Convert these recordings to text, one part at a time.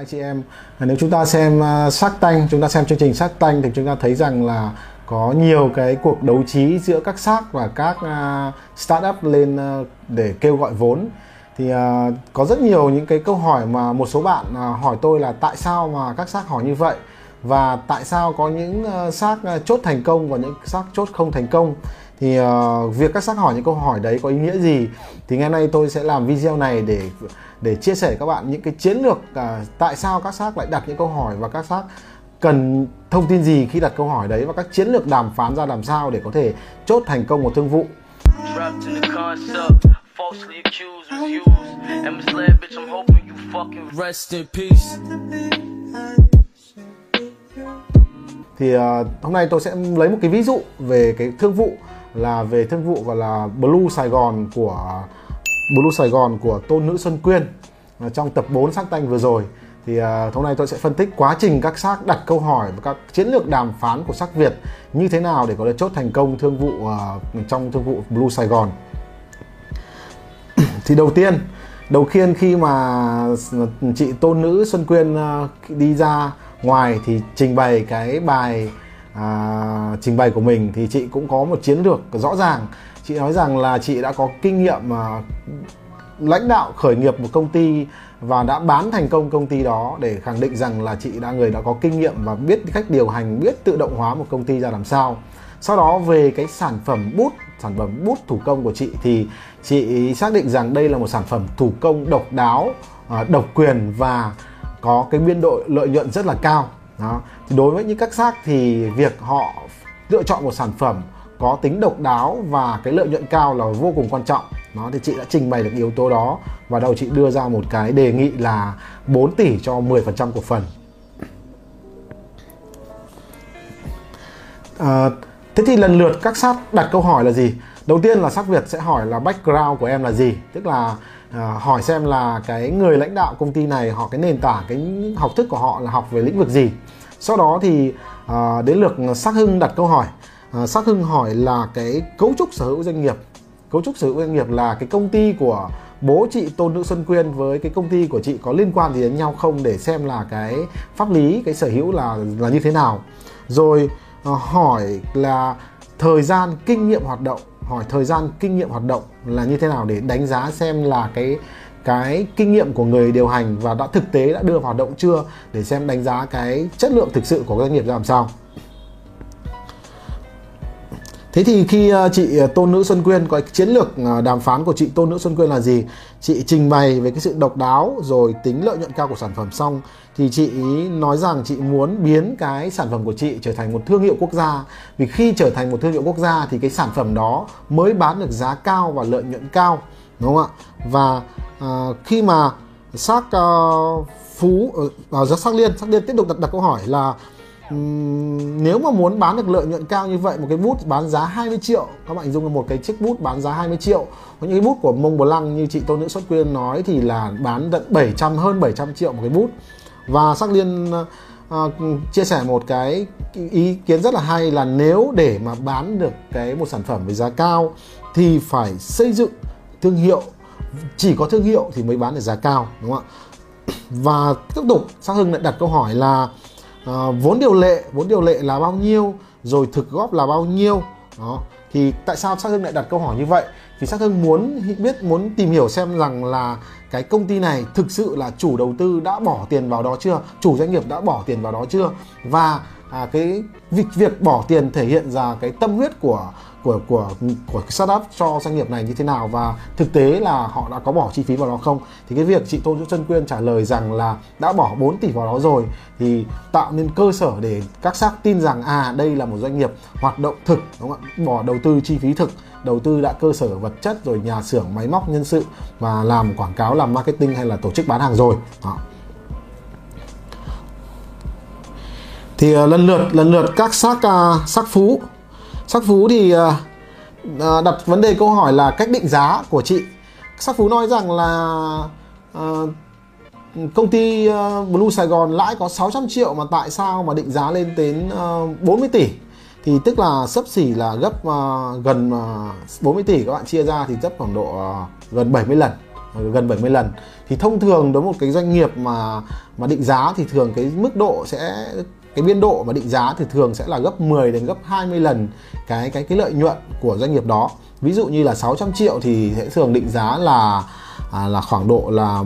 anh chị em. Nếu chúng ta xem à, sắc tanh chúng ta xem chương trình sắc tanh thì chúng ta thấy rằng là có nhiều cái cuộc đấu trí giữa các xác và các uh, startup lên uh, để kêu gọi vốn. Thì uh, có rất nhiều những cái câu hỏi mà một số bạn uh, hỏi tôi là tại sao mà các xác hỏi như vậy? Và tại sao có những xác uh, chốt thành công và những xác chốt không thành công? Thì uh, việc các xác hỏi những câu hỏi đấy có ý nghĩa gì thì ngày nay tôi sẽ làm video này để để chia sẻ các bạn những cái chiến lược uh, tại sao các xác lại đặt những câu hỏi và các xác cần thông tin gì khi đặt câu hỏi đấy và các chiến lược đàm phán ra làm sao để có thể chốt thành công một thương vụ. Thì uh, hôm nay tôi sẽ lấy một cái ví dụ về cái thương vụ là về thương vụ gọi là Blue Sài Gòn của Blue Sài Gòn của Tôn Nữ Xuân Quyên. Trong tập 4 xác tanh vừa rồi thì uh, hôm nay tôi sẽ phân tích quá trình các xác đặt câu hỏi và các chiến lược đàm phán của sắc Việt như thế nào để có thể chốt thành công thương vụ uh, trong thương vụ Blue Sài Gòn. Thì đầu tiên đầu tiên khi mà chị tôn nữ Xuân Quyên uh, đi ra ngoài thì trình bày cái bài à, trình bày của mình thì chị cũng có một chiến lược rõ ràng. Chị nói rằng là chị đã có kinh nghiệm à, lãnh đạo khởi nghiệp một công ty và đã bán thành công công ty đó để khẳng định rằng là chị đã người đã có kinh nghiệm và biết cách điều hành biết tự động hóa một công ty ra làm sao. Sau đó về cái sản phẩm bút sản phẩm bút thủ công của chị thì chị xác định rằng đây là một sản phẩm thủ công độc đáo à, độc quyền và có cái biên độ lợi nhuận rất là cao đó. Thì đối với những các xác thì việc họ lựa chọn một sản phẩm có tính độc đáo và cái lợi nhuận cao là vô cùng quan trọng. Nó thì chị đã trình bày được yếu tố đó và đầu chị đưa ra một cái đề nghị là 4 tỷ cho 10% cổ phần. À, thế thì lần lượt các sát đặt câu hỏi là gì? Đầu tiên là sát việt sẽ hỏi là background của em là gì? Tức là à, hỏi xem là cái người lãnh đạo công ty này họ cái nền tảng cái học thức của họ là học về lĩnh vực gì. Sau đó thì à, đến lượt sắc hưng đặt câu hỏi. Ờ, à, sắc hưng hỏi là cái cấu trúc sở hữu doanh nghiệp. Cấu trúc sở hữu doanh nghiệp là cái công ty của bố chị tôn nữ xuân quyên với cái công ty của chị có liên quan gì đến nhau không để xem là cái pháp lý cái sở hữu là là như thế nào. Rồi hỏi là thời gian kinh nghiệm hoạt động hỏi thời gian, kinh nghiệm hoạt động là như thế nào để đánh giá xem là cái cái kinh nghiệm của người điều hành và đã thực tế, đã đưa vào hoạt động chưa? Để xem đánh giá cái chất lượng thực sự của doanh nghiệp ra làm sao. Thế thì khi à, chị à, Tôn Nữ Xuân Quyên có chiến lược à, đàm phán của chị Tôn Nữ Xuân Quyên là gì? Chị trình bày về cái sự độc đáo rồi tính lợi nhuận cao của sản phẩm xong thì chị nói rằng chị muốn biến cái sản phẩm của chị trở thành một thương hiệu quốc gia. Vì khi trở thành một thương hiệu quốc gia thì cái sản phẩm đó mới bán được giá cao và lợi nhuận cao, đúng không ạ? Và uh, khi mà xác uh, phú ở uh, sắc liên sắc liên tiếp tục đặt đặt câu hỏi là Ừ, nếu mà muốn bán được lợi nhuận cao như vậy một cái bút bán giá 20 triệu các bạn dùng một cái chiếc bút bán giá 20 triệu. Có những cái bút của Mông Bồ Lăng như chị Tôn Nữ Xuất Quyên nói thì là bán tận 700 hơn 700 triệu một cái bút. Và sắc liên uh, chia sẻ một cái ý kiến rất là hay là nếu để mà bán được cái một sản phẩm với giá cao thì phải xây dựng thương hiệu. Chỉ có thương hiệu thì mới bán được giá cao đúng không ạ? Và tiếp tục sắc hưng lại đặt câu hỏi là à, vốn điều lệ vốn điều lệ là bao nhiêu rồi thực góp là bao nhiêu? Đó thì tại sao sắc hưng lại đặt câu hỏi như vậy? Vì sắc hưng muốn biết muốn tìm hiểu xem rằng là cái công ty này thực sự là chủ đầu tư đã bỏ tiền vào đó chưa? Chủ doanh nghiệp đã bỏ tiền vào đó chưa? Và à, cái việc việc bỏ tiền thể hiện ra cái tâm huyết của của của của startup cho doanh nghiệp này như thế nào và thực tế là họ đã có bỏ chi phí vào đó không? Thì cái việc chị Tôn Trân Quyên trả lời rằng là đã bỏ 4 tỷ vào đó rồi thì tạo nên cơ sở để các xác tin rằng à đây là một doanh nghiệp hoạt động thực đúng không ạ? Bỏ đầu tư chi phí thực đầu tư đã cơ sở vật chất rồi nhà xưởng máy móc nhân sự và làm quảng cáo làm marketing hay là tổ chức bán hàng rồi. Đó. Thì uh, lần lượt lần lượt các sắc uh, sắc phú. Sắc phú thì uh, uh, đặt vấn đề câu hỏi là cách định giá của chị. Sắc phú nói rằng là uh, công ty uh, Blue Sài Gòn lãi có 600 triệu mà tại sao mà định giá lên đến uh, 40 tỷ? Thì tức là sấp xỉ là gấp uh, gần uh, 40 tỷ các bạn chia ra thì gấp khoảng độ uh, gần 70 lần gần 70 lần. Thì thông thường đối với một cái doanh nghiệp mà mà định giá thì thường cái mức độ sẽ cái biên độ và định giá thì thường sẽ là gấp 10 đến gấp 20 lần cái cái cái lợi nhuận của doanh nghiệp đó. Ví dụ như là 600 triệu thì sẽ thường định giá là à, là khoảng độ là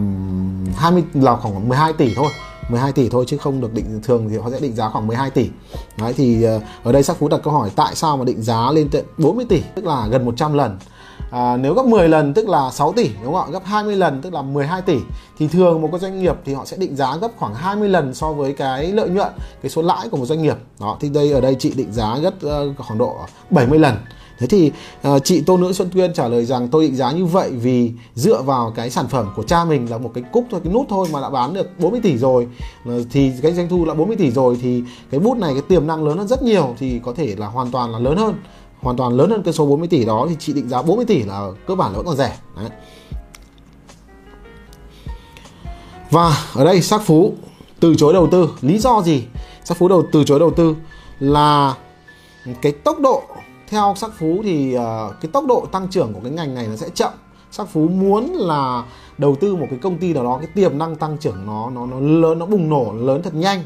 20 là khoảng 12 tỷ thôi 12 tỷ thôi chứ không được định thường thì họ sẽ định giá khoảng 12 tỷ. Đấy thì ờ, ở đây sắc phú đặt câu hỏi tại sao mà định giá lên tận 40 tỷ tức là gần 100 lần à, nếu gấp 10 lần tức là 6 tỷ đúng không ạ? Gấp 20 lần tức là 12 tỷ thì thường một cái doanh nghiệp thì họ sẽ định giá gấp khoảng 20 lần so với cái lợi nhuận cái số lãi của một doanh nghiệp. Đó thì đây ở đây chị định giá gấp uh, khoảng độ 70 lần. Thế thì uh, chị Tô Nữ Xuân Tuyên trả lời rằng tôi định giá như vậy vì dựa vào cái sản phẩm của cha mình là một cái cúc thôi, cái nút thôi mà đã bán được 40 tỷ rồi. Ờ, thì cái doanh thu là 40 tỷ rồi thì cái bút này cái tiềm năng lớn hơn rất nhiều thì có thể là hoàn toàn là lớn hơn hoàn toàn lớn hơn cái số 40 tỷ đó thì chị định giá 40 tỷ là cơ bản là vẫn còn rẻ. Đấy. và ở đây sắc phú từ chối đầu tư. Lý do gì? Sắc phú đầu từ chối đầu tư là cái tốc độ theo sắc phú thì uh, cái tốc độ tăng trưởng của cái ngành này nó sẽ chậm. Sắc phú muốn là đầu tư một cái công ty nào đó cái tiềm năng tăng trưởng nó nó nó lớn nó bùng nổ lớn thật nhanh.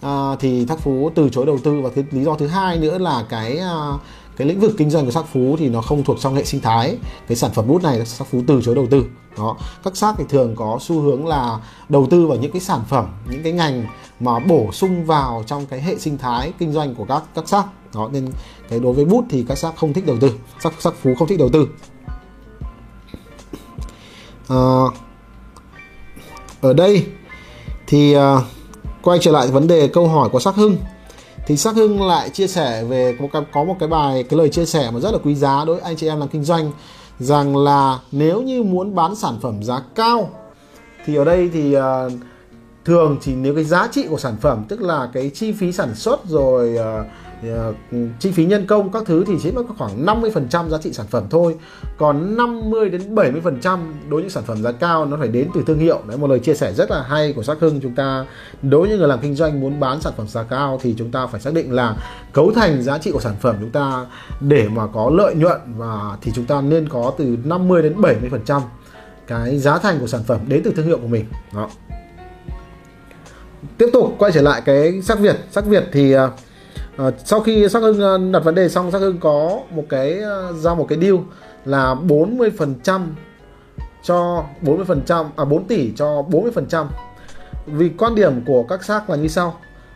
À, thì sắc phú từ chối đầu tư và cái lý do thứ hai nữa là cái uh, cái lĩnh vực kinh doanh của sắc phú thì nó không thuộc trong hệ sinh thái. Cái sản phẩm bút này sắc phú từ chối đầu tư. Đó các sắc thì thường có xu hướng là đầu tư vào những cái sản phẩm những cái ngành mà bổ sung vào trong cái hệ sinh thái kinh doanh của các các sắc đó nên cái đối với bút thì các sắc không thích đầu tư. Sắc sắc phú không thích đầu tư. À, ở đây thì à, quay trở lại vấn đề câu hỏi của sắc hưng thì sắc hưng lại chia sẻ về có, có một cái bài cái lời chia sẻ mà rất là quý giá đối với anh chị em làm kinh doanh rằng là nếu như muốn bán sản phẩm giá cao thì ở đây thì uh, thường chỉ nếu cái giá trị của sản phẩm tức là cái chi phí sản xuất rồi uh, uh, chi phí nhân công các thứ thì chỉ mất khoảng 50% giá trị sản phẩm thôi. Còn 50 đến 70% đối với sản phẩm giá cao nó phải đến từ thương hiệu. Đấy một lời chia sẻ rất là hay của sắc hưng. Chúng ta đối với người làm kinh doanh muốn bán sản phẩm giá cao thì chúng ta phải xác định là cấu thành giá trị của sản phẩm chúng ta để mà có lợi nhuận và thì chúng ta nên có từ 50 đến 70% cái giá thành của sản phẩm đến từ thương hiệu của mình. Đó. Tiếp tục quay trở lại cái sắc Việt. Sắc Việt thì uh, Ờ, sau khi sắc hưng ờ, đặt vấn đề xong, sắc hưng có một cái ờ, ra một cái deal là 40 phần trăm cho 40 phần trăm à 4 tỷ cho 40 phần trăm. Vì quan điểm của các xác là như sau,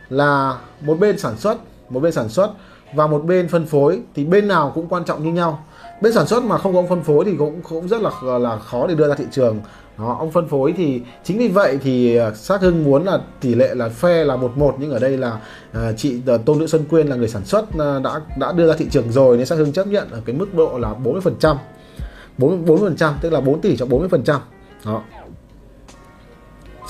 là một bên sản xuất, một bên sản xuất và một bên phân phối thì bên nào cũng quan trọng như nhau. Bên sản xuất mà không có phân phối thì cũng cũng rất là là khó để đưa ra thị trường đó, ông phân phối thì chính vì vậy thì ờ, sát hưng muốn là tỷ lệ là phe là một một nhưng ở đây là uh, chị uh, tôn nữ xuân quyên là người sản xuất uh, đã đã đưa ra thị trường rồi nên sát hưng chấp nhận ở cái mức độ là 40 phần trăm. 40 phần trăm tức là 4 tỷ cho 40 phần trăm. Đó.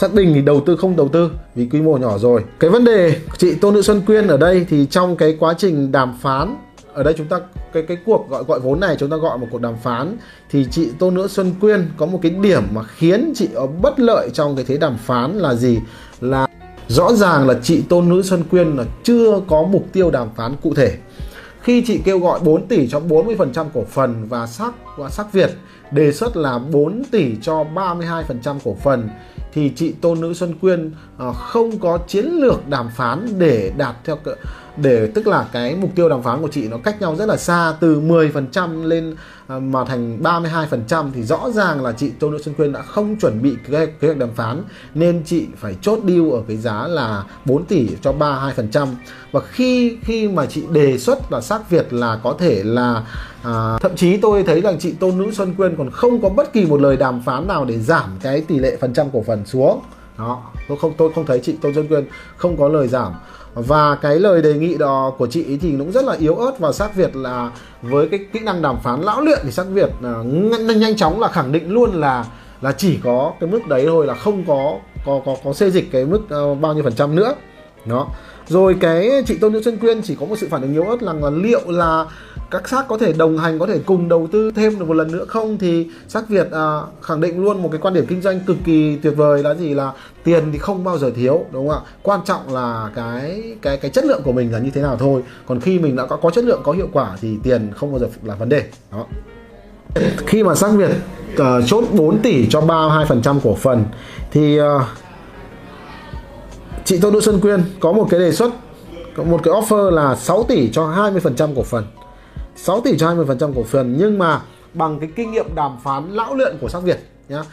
Xác định thì đầu tư không đầu tư vì quy mô nhỏ rồi. Cái vấn đề chị tôn nữ xuân quyên ở đây thì trong cái quá trình đàm phán ở đây chúng ta cái cái cuộc gọi gọi vốn này chúng ta gọi một cuộc đàm phán, thì chị Tô Nữ Xuân Quyên có một cái điểm mà khiến chị bất lợi trong cái thế đàm phán là gì? Là rõ ràng là chị Tô Nữ Xuân Quyên là chưa có mục tiêu đàm phán cụ thể. Khi chị kêu gọi 4 tỷ cho 40% cổ phần và sắc và sắc Việt, đề xuất là 4 tỷ cho 32% cổ phần, thì chị Tôn Nữ Xuân Quyên Ờ, không có chiến lược đàm phán để đạt theo để tức là cái mục tiêu đàm phán của chị nó cách nhau rất là xa từ 10% lên ờ, mà thành 32% thì rõ ràng là chị tô Nữ Xuân Quyên đã không chuẩn bị kế, kế hoạch đàm phán nên chị phải chốt deal ở cái giá là 4 tỷ cho 32% và khi khi mà chị đề xuất là xác Việt là có thể là à, thậm chí tôi thấy rằng chị tô Nữ Xuân Quyên còn không có bất kỳ một lời đàm phán nào để giảm cái tỷ lệ phần trăm cổ phần xuống đó tôi không tôi không thấy chị Tôn Xuân Quyên không có lời giảm. Và cái lời đề nghị đó của chị thì cũng rất là yếu ớt và xác Việt là với cái kỹ năng đàm phán lão luyện thì xác Việt à, nhanh, nhanh chóng là khẳng định luôn là là chỉ có cái mức đấy thôi là không có có có có xê dịch cái mức uh, bao nhiêu phần trăm nữa. Đó rồi cái chị Tôn Nữ Xuân Quyên chỉ có một sự phản ứng yếu ớt là, là liệu là các xác có thể đồng hành có thể cùng đầu tư thêm được một lần nữa không? Thì xác Việt à, khẳng định luôn một cái quan điểm kinh doanh cực kỳ tuyệt vời là gì? Là tiền thì không bao giờ thiếu đúng không ạ? Quan trọng là cái cái cái chất lượng của mình là như thế nào thôi. Còn khi mình đã có có chất lượng có hiệu quả thì tiền không bao giờ là vấn đề. Đó. Khi mà xác Việt uh, chốt 4 tỷ cho 32% cổ phần thì uh, chị Tô Nữ Xuân Quyên có một cái đề xuất một cái offer là 6 tỷ cho 20% cổ phần. 6 tỷ cho 20% cổ phần nhưng mà bằng cái kinh nghiệm đàm phán lão luyện của sắc Việt nhá.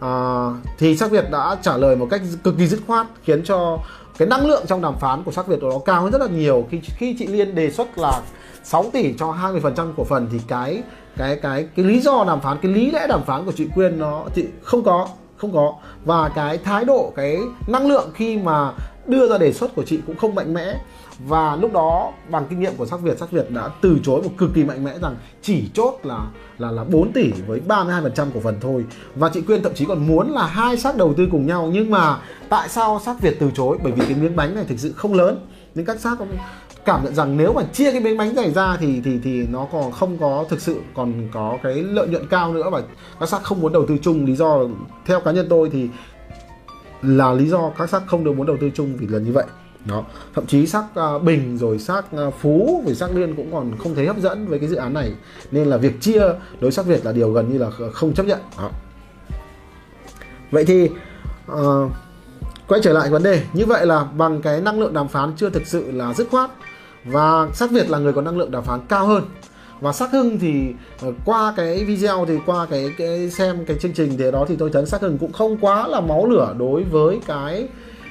À, thì sắc Việt đã trả lời một cách cực kỳ dứt khoát khiến cho cái năng lượng trong đàm phán của sắc Việt nó cao hơn rất là nhiều. Khi khi chị Liên đề xuất là 6 tỷ cho 20% cổ phần thì cái cái cái cái lý do đàm phán cái lý lẽ đàm phán của chị Quyên nó chị không có không có. Và cái thái độ, cái năng lượng khi mà đưa ra đề xuất của chị cũng không mạnh mẽ. Và lúc đó, bằng kinh nghiệm của sắc Việt sắc Việt đã từ chối một cực kỳ mạnh mẽ rằng chỉ chốt là là là 4 tỷ với 32% cổ phần thôi. Và chị Quyên thậm chí còn muốn là hai sắc đầu tư cùng nhau. Nhưng mà tại sao sắc Việt từ chối? Bởi vì cái miếng bánh này thực sự không lớn. Nên các sắc cảm nhận rằng nếu mà chia cái miếng bánh này ra thì thì thì nó còn không có thực sự còn có cái lợi nhuận cao nữa và các sắc không muốn đầu tư chung. Lý do theo cá nhân tôi thì là lý do các sắc không được muốn đầu tư chung vì là như vậy. Đó. Thậm chí sắc uh, à, bình rồi sắc uh, à, phú rồi sắc liên cũng còn không thấy hấp dẫn với cái dự án này. Nên là việc chia đối sắc việt là điều gần như là không chấp nhận. Đó. vậy thì uh, quay trở lại vấn đề. Như vậy là bằng cái năng lượng đàm phán chưa thực sự là dứt khoát và sắc việt là người có năng lượng đàm phán cao hơn. Và sắc hưng thì ờ, qua cái video thì, qua cái cái xem cái chương trình thì đó thì tôi thấy sắc hưng cũng không quá là máu lửa đối với cái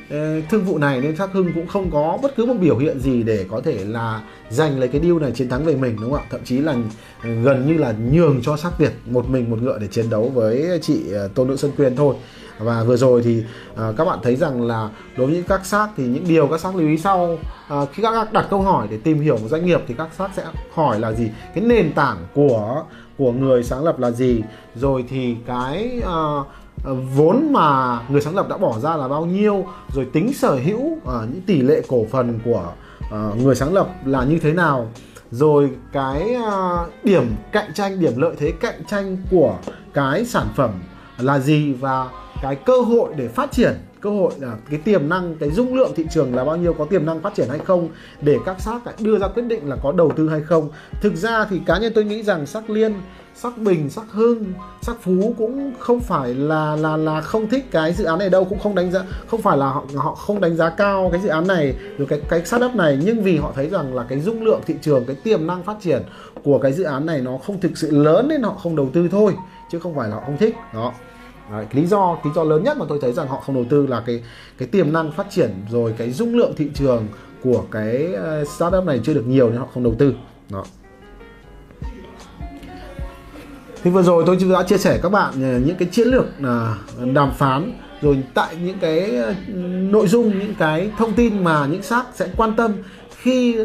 Ờ, thương vụ này nên Sắc Hưng cũng không có bất cứ một biểu hiện gì để có thể là giành lấy cái deal này chiến thắng về mình đúng không ạ? Thậm chí là ờ, gần như là nhường cho sắc Việt một mình một ngựa để chiến đấu với chị ờ, tôn Nữ Xuân Quyên thôi. Và vừa rồi thì uh, các bạn thấy rằng là đối với các xác thì những điều các xác lưu ý sau uh, khi các bác đặt câu hỏi để tìm hiểu một doanh nghiệp thì các xác sẽ hỏi là gì? Cái nền tảng của của người sáng lập là gì? Rồi thì cái uh, Ờ, vốn mà người sáng lập đã bỏ ra là bao nhiêu rồi tính sở hữu uh, những tỷ lệ cổ phần của uh, người sáng lập là như thế nào rồi cái uh, điểm cạnh tranh điểm lợi thế cạnh tranh của cái sản phẩm là gì và cái cơ hội để phát triển cơ hội là cái tiềm năng, cái dung lượng thị trường là bao nhiêu, có tiềm năng phát triển hay không, để các xác đưa ra quyết định là có đầu tư hay không. Thực ra thì cá nhân tôi nghĩ rằng sắc liên, sắc bình, sắc hưng, sắc phú cũng không phải là là là không thích cái dự án này đâu, cũng không đánh giá, không phải là họ họ không đánh giá cao cái dự án này, rồi cái cái startup này, nhưng vì họ thấy rằng là cái dung lượng thị trường, cái tiềm năng phát triển của cái dự án này nó không thực sự lớn nên họ không đầu tư thôi, chứ không phải là họ không thích. Đó. Đấy, cái lý do lý do lớn nhất mà tôi thấy rằng họ không đầu tư là cái cái tiềm năng phát triển rồi cái dung lượng thị trường của cái ờ, startup này chưa được nhiều nên họ không đầu tư. Đó. Thì vừa rồi tôi đã chia sẻ các bạn ờ, những cái chiến lược ờ, đàm phán rồi tại những cái nội dung những cái thông tin mà những xác sẽ quan tâm khi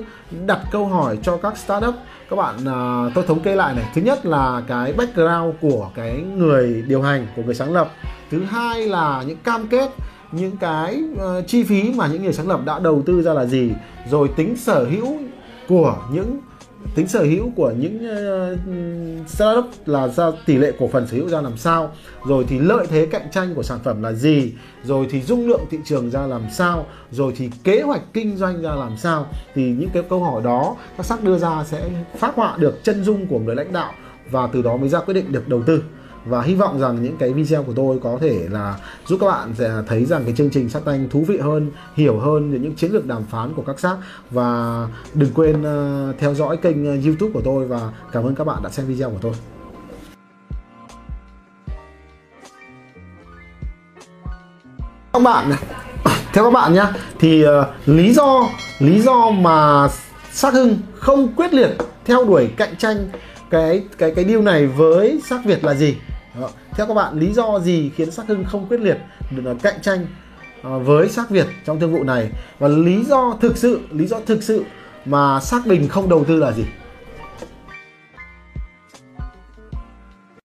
đặt câu hỏi cho các startup các bạn uh, tôi thống kê lại này. Thứ nhất là cái background của cái người điều hành của người sáng lập. Thứ hai là những cam kết những cái uh, chi phí mà những người sáng lập đã đầu tư ra là gì. Rồi tính sở hữu của những tính sở hữu của những uh, startup là ra tỷ lệ cổ phần sở hữu ra làm sao rồi thì lợi thế cạnh tranh của sản phẩm là gì rồi thì dung lượng thị trường ra làm sao rồi thì kế hoạch kinh doanh ra làm sao. Thì những cái câu hỏi đó các sắc đưa ra sẽ phát họa được chân dung của người lãnh đạo và từ đó mới ra quyết định được đầu tư và hy vọng rằng những cái video của tôi có thể là giúp các bạn sẽ thấy rằng cái chương trình sát tanh thú vị hơn hiểu hơn về những chiến lược đàm phán của các sắc và đừng quên uh, theo dõi kênh à, youtube của tôi và cảm ơn các bạn đã xem video của tôi. Các bạn theo các bạn nhé thì uh, lý do lý do mà sắc hưng không quyết liệt theo đuổi cạnh tranh cái cái cái điều này với sắc việt là gì? Đó. Theo các bạn, lý do gì khiến sắc hưng không quyết liệt, được à, cạnh tranh à, với sắc Việt trong thương vụ này và lý do thực sự, lý do thực sự mà sắc bình không đầu tư là gì